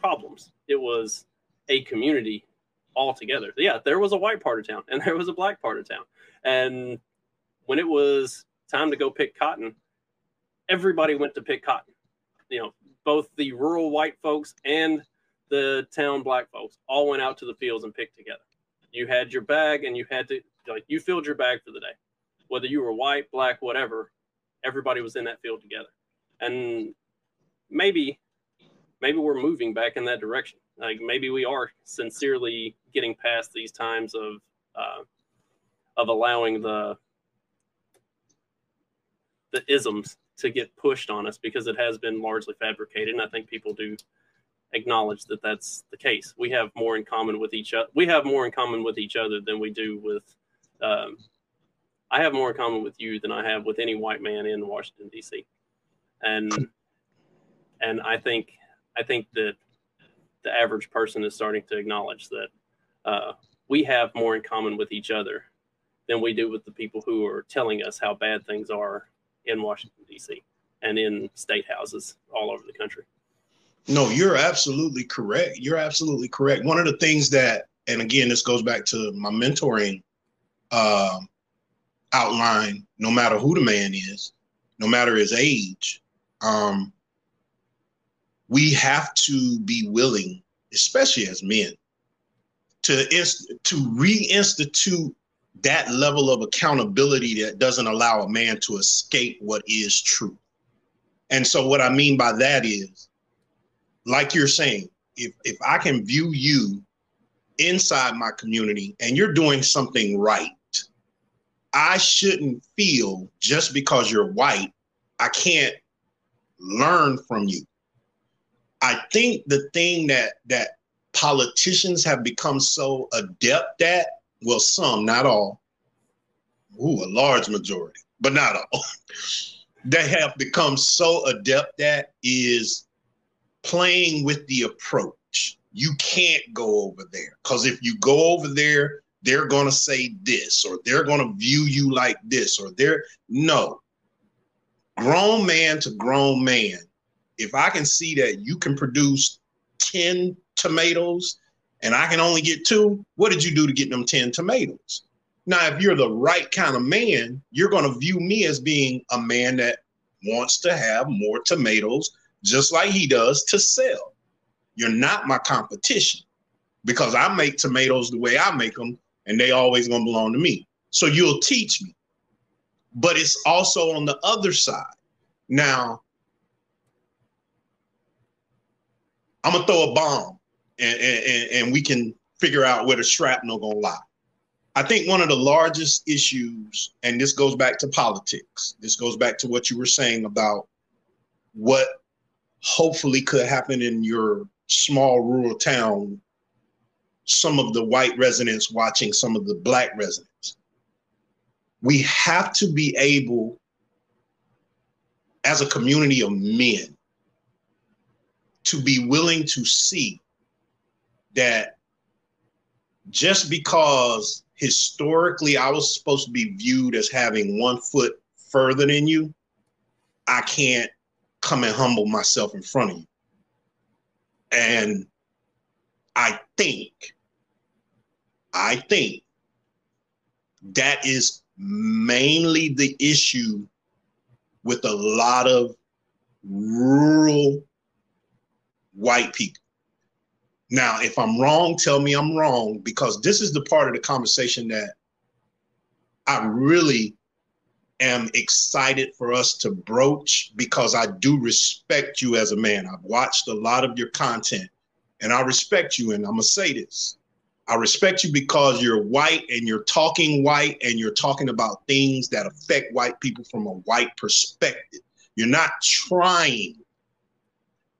problems. It was a community all together. Yeah, there was a white part of town and there was a black part of town. And when it was time to go pick cotton, everybody went to pick cotton. You know, both the rural white folks and the town black folks all went out to the fields and picked together. You had your bag and you had to like you filled your bag for the day. Whether you were white, black, whatever, everybody was in that field together. And maybe maybe we're moving back in that direction. Like maybe we are sincerely getting past these times of uh, of allowing the the isms to get pushed on us because it has been largely fabricated, and I think people do acknowledge that that's the case. We have more in common with each other. We have more in common with each other than we do with. Um, I have more in common with you than I have with any white man in Washington D.C. And and I think I think that the average person is starting to acknowledge that uh, we have more in common with each other than we do with the people who are telling us how bad things are in Washington D.C. and in state houses all over the country. No, you're absolutely correct. You're absolutely correct. One of the things that, and again, this goes back to my mentoring uh, outline. No matter who the man is, no matter his age, um, we have to be willing, especially as men, to inst- to reinstitute that level of accountability that doesn't allow a man to escape what is true. And so, what I mean by that is, like you're saying, if if I can view you inside my community and you're doing something right, I shouldn't feel just because you're white, I can't learn from you. I think the thing that that politicians have become so adept at, well, some, not all, ooh, a large majority, but not all, <laughs> they have become so adept at is playing with the approach. You can't go over there because if you go over there, they're going to say this or they're going to view you like this or they're no. Grown man to grown man, if I can see that you can produce 10 tomatoes and I can only get two, what did you do to get them 10 tomatoes? Now, if you're the right kind of man, you're going to view me as being a man that wants to have more tomatoes just like he does to sell. You're not my competition because I make tomatoes the way I make them and they always to belong to me. So you'll teach me. But it's also on the other side. Now, I'm to throw a bomb and, and, and we can figure out where the shrapnel to lie. I think one of the largest issues, and this goes back to politics, this goes back to what you were saying about what hopefully could happen in your small rural town some of the white residents watching some of the black residents. We have to be able as a community of men to be willing to see that just because historically I was supposed to be viewed as having one foot further than you, I can't come and humble myself in front of you. And I think, I think that is mainly the issue with a lot of rural white people. Now, if I'm wrong, tell me I'm wrong because this is the part of the conversation that I really am excited for us to broach because I do respect you as a man. I've watched a lot of your content and I respect you. And I'm going to say this I respect you because you're white and you're talking white and you're talking about things that affect white people from a white perspective. You're not trying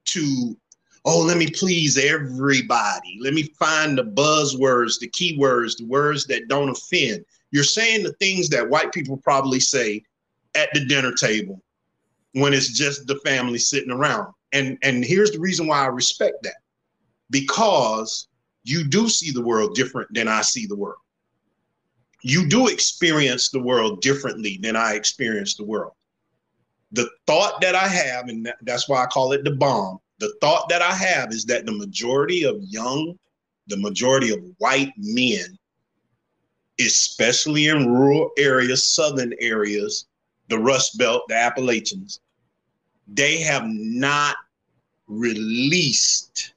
to, oh, let me please everybody. Let me find the buzzwords, the keywords, the words that don't offend. You're saying the things that white people probably say at the dinner table when it's just the family sitting around. And and here's the reason why I respect that. Because you do see the world different than I see the world. You do experience the world differently than I experience the world. The thought that I have, and that's why I call it the bomb, the thought that I have is that the majority of young, the majority of white men, especially in rural areas, southern areas, the Rust Belt, the Appalachians, they have not released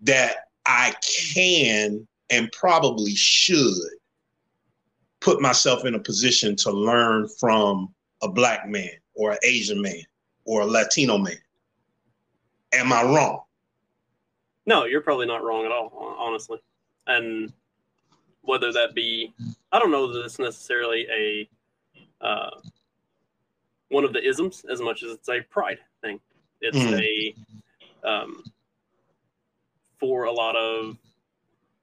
that I can and probably should put myself in a position to learn from a black man or an Asian man or a Latino man. Am I wrong? No, you're probably not wrong at all, honestly. And whether that be, I don't know that it's necessarily a uh, one of the isms as much as it's a pride thing. It's mm. a um, for a lot of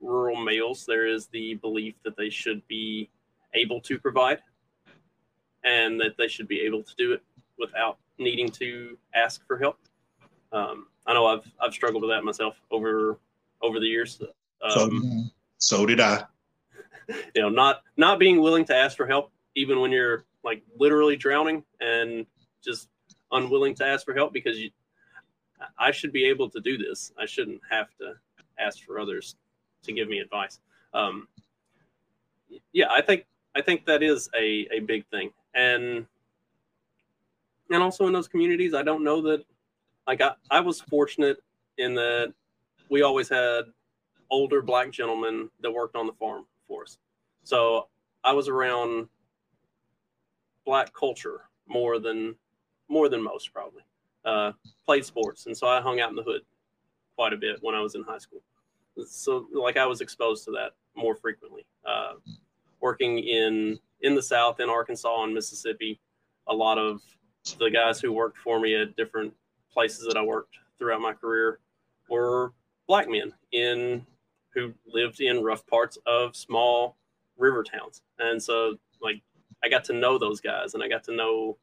rural males, there is the belief that they should be able to provide and that they should be able to do it without needing to ask for help. Um, I know I've I've struggled with that myself over over the years. Um, so, so did I. <laughs> You know, not not being willing to ask for help even when you're like literally drowning and just unwilling to ask for help because you I should be able to do this. I shouldn't have to ask for others to give me advice. Um, yeah, I think I think that is a, a big thing, and and also in those communities, I don't know that like I, I was fortunate in that we always had older black gentlemen that worked on the farm for us, so I was around black culture more than more than most probably uh, played sports, and so I hung out in the hood quite a bit when I was in high school. So, like, I was exposed to that more frequently. Uh, working in in the South, in Arkansas and Mississippi, a lot of the guys who worked for me at different places that I worked throughout my career were black men in who lived in rough parts of small river towns, and so like I got to know those guys, and I got to know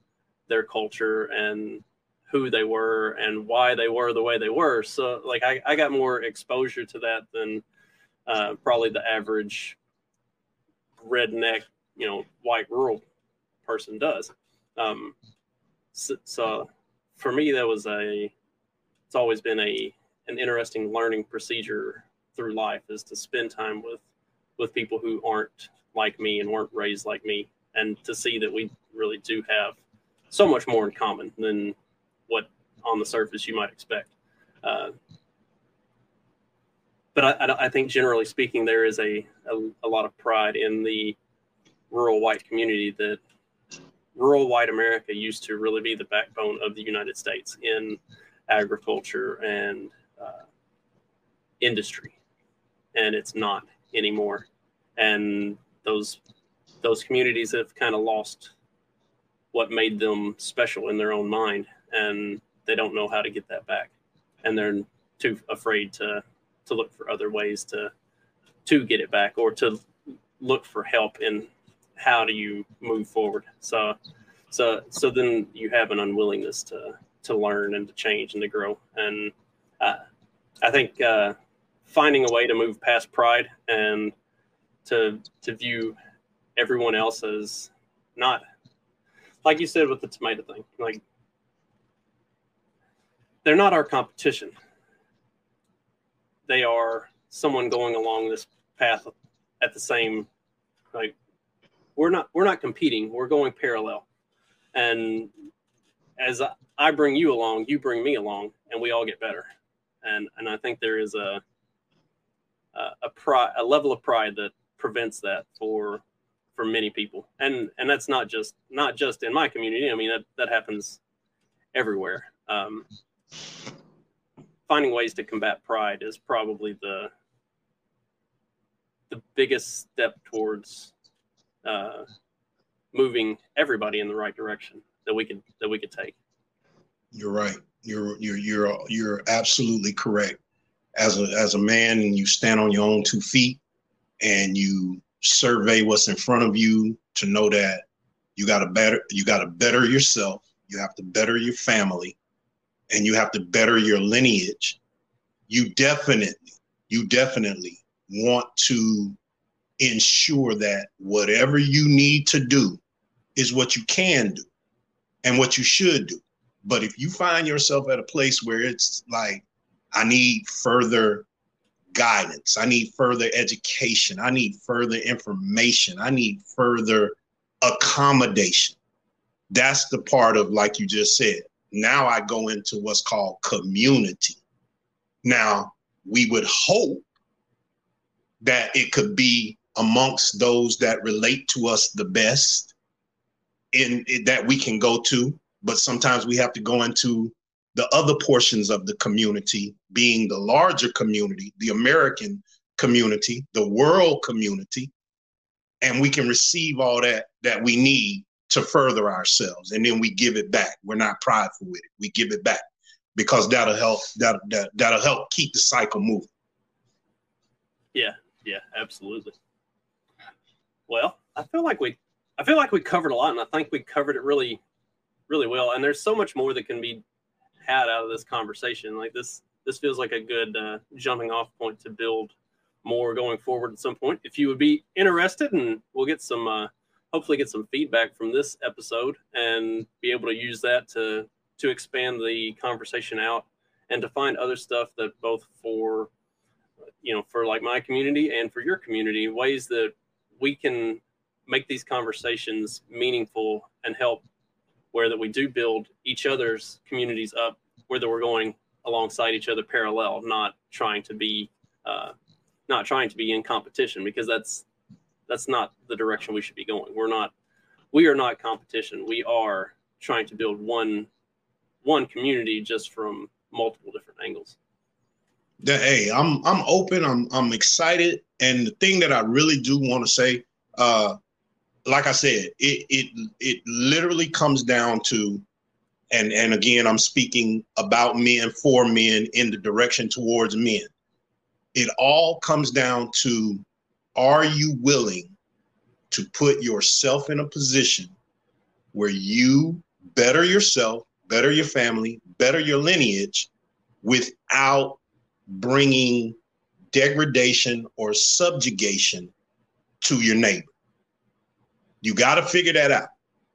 their culture and who they were and why they were the way they were. So like I, I got more exposure to that than uh, probably the average redneck, you know, white rural person does. Um, so, so for me, that was a, it's always been a, an interesting learning procedure through life is to spend time with, with people who aren't like me and weren't raised like me and to see that we really do have so much more in common than what on the surface you might expect. Uh, but I, I, think generally speaking, there is a, a, a, lot of pride in the rural white community that rural white America used to really be the backbone of the United States in agriculture and uh, industry, and it's not anymore. And those those communities have kind of lost what made them special in their own mind and they don't know how to get that back, and they're too afraid to to look for other ways to to get it back or to look for help in how do you move forward. So so so then you have an unwillingness to to learn and to change and to grow. And uh, I think uh, finding a way to move past pride and to to view everyone else as not like you said with the tomato thing, like they're not our competition. They are someone going along this path at the same like we're not we're not competing we're going parallel and as I, bring you along you bring me along and we all get better and and i think there is a a, a pride a level of pride that prevents that for for many people and and that's not just not just in my community i mean that that happens everywhere um, finding ways to combat pride is probably the the biggest step towards uh, moving everybody in the right direction that we could that we could take. You're right. You're you're you're you're absolutely correct. As a as a man, and you stand on your own two feet, and you survey what's in front of you to know that you got to better you got to better yourself. You have to better your family, and you have to better your lineage. You definitely you definitely want to ensure that whatever you need to do is what you can do and what you should do. But if you find yourself at a place where it's like, I need further guidance, I need further education, I need further information, I need further accommodation. That's the part of, like you just said, now I go into what's called community. Now, we would hope that it could be amongst those that relate to us the best in that we can go to but sometimes we have to go into the other portions of the community being the larger community the american community the world community and we can receive all that that we need to further ourselves. And then we give it back. We're not prideful with it. We give it back because that'll help that, that that'll help keep the cycle moving. Yeah yeah absolutely. Well, I feel like we I feel like we covered a lot, and I think we covered it really, really well. And there's so much more that can be had out of this conversation. Like this, this feels like a good uh, jumping off point to build more going forward at some point. If you would be interested, and we'll get some, uh, hopefully, get some feedback from this episode, and be able to use that to to expand the conversation out and to find other stuff that both for you know for like my community and for your community ways that we can make these conversations meaningful and help where that we do build each other's communities up whether we're going alongside each other parallel not trying to be uh, not trying to be in competition because that's that's not the direction we should be going. We're not we are not competition. We are trying to build one one community just from multiple different angles. Hey, I'm I'm open. I'm I'm excited, and the thing that I really do want to say, uh, like I said, it it it literally comes down to, and and again, I'm speaking about men for men in the direction towards men. It all comes down to, are you willing to put yourself in a position where you better yourself, better your family, better your lineage, without bringing degradation or subjugation to your neighbor. You got to figure that out.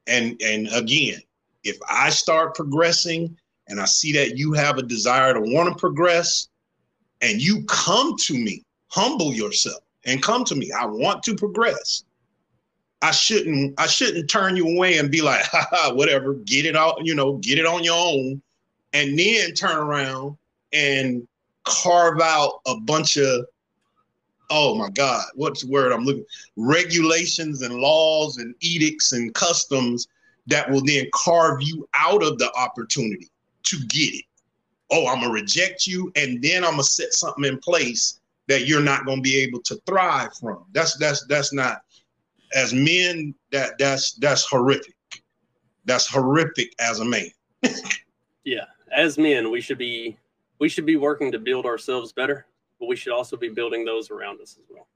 And and again, if I start progressing and I see that you have a desire to want to progress and you come to me, humble yourself and come to me. I want to progress. I shouldn't I shouldn't turn you away and be like, haha, whatever, get it out, you know, get it on your own and then turn around and carve out a bunch of oh my God, what's the word I'm looking regulations and laws and edicts and customs that will then carve you out of the opportunity to get it. Oh, I'm gonna reject you, and then I'm gonna set something in place that you're not gonna be able to thrive from. That's that's that's not as men, that that's that's horrific. That's horrific as a man. <laughs> yeah. As men, we should be we should be working to build ourselves better, but we should also be building those around us as well.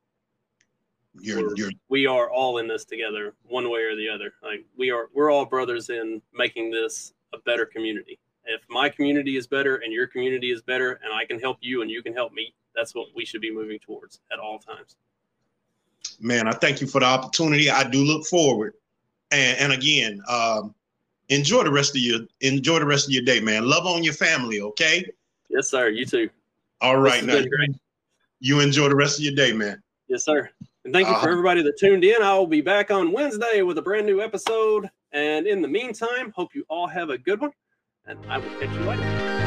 You're, you're, we are all in this together, one way or the other. Like we are, we're all brothers in making this a better community. If my community is better and your community is better, and I can help you and you can help me, that's what we should be moving towards at all times. Man, I thank you for the opportunity. I do look forward, and, and again, um, enjoy the rest of your enjoy the rest of your day, man. Love on your family, okay? Yes, sir. You too. All right. Now, you enjoy the rest of your day, man. Yes, sir. And thank you uh, for uh-huh. everybody that tuned in. I will be back on Wednesday with a brand new episode. And in the meantime, hope you all have a good one. And I will catch you later.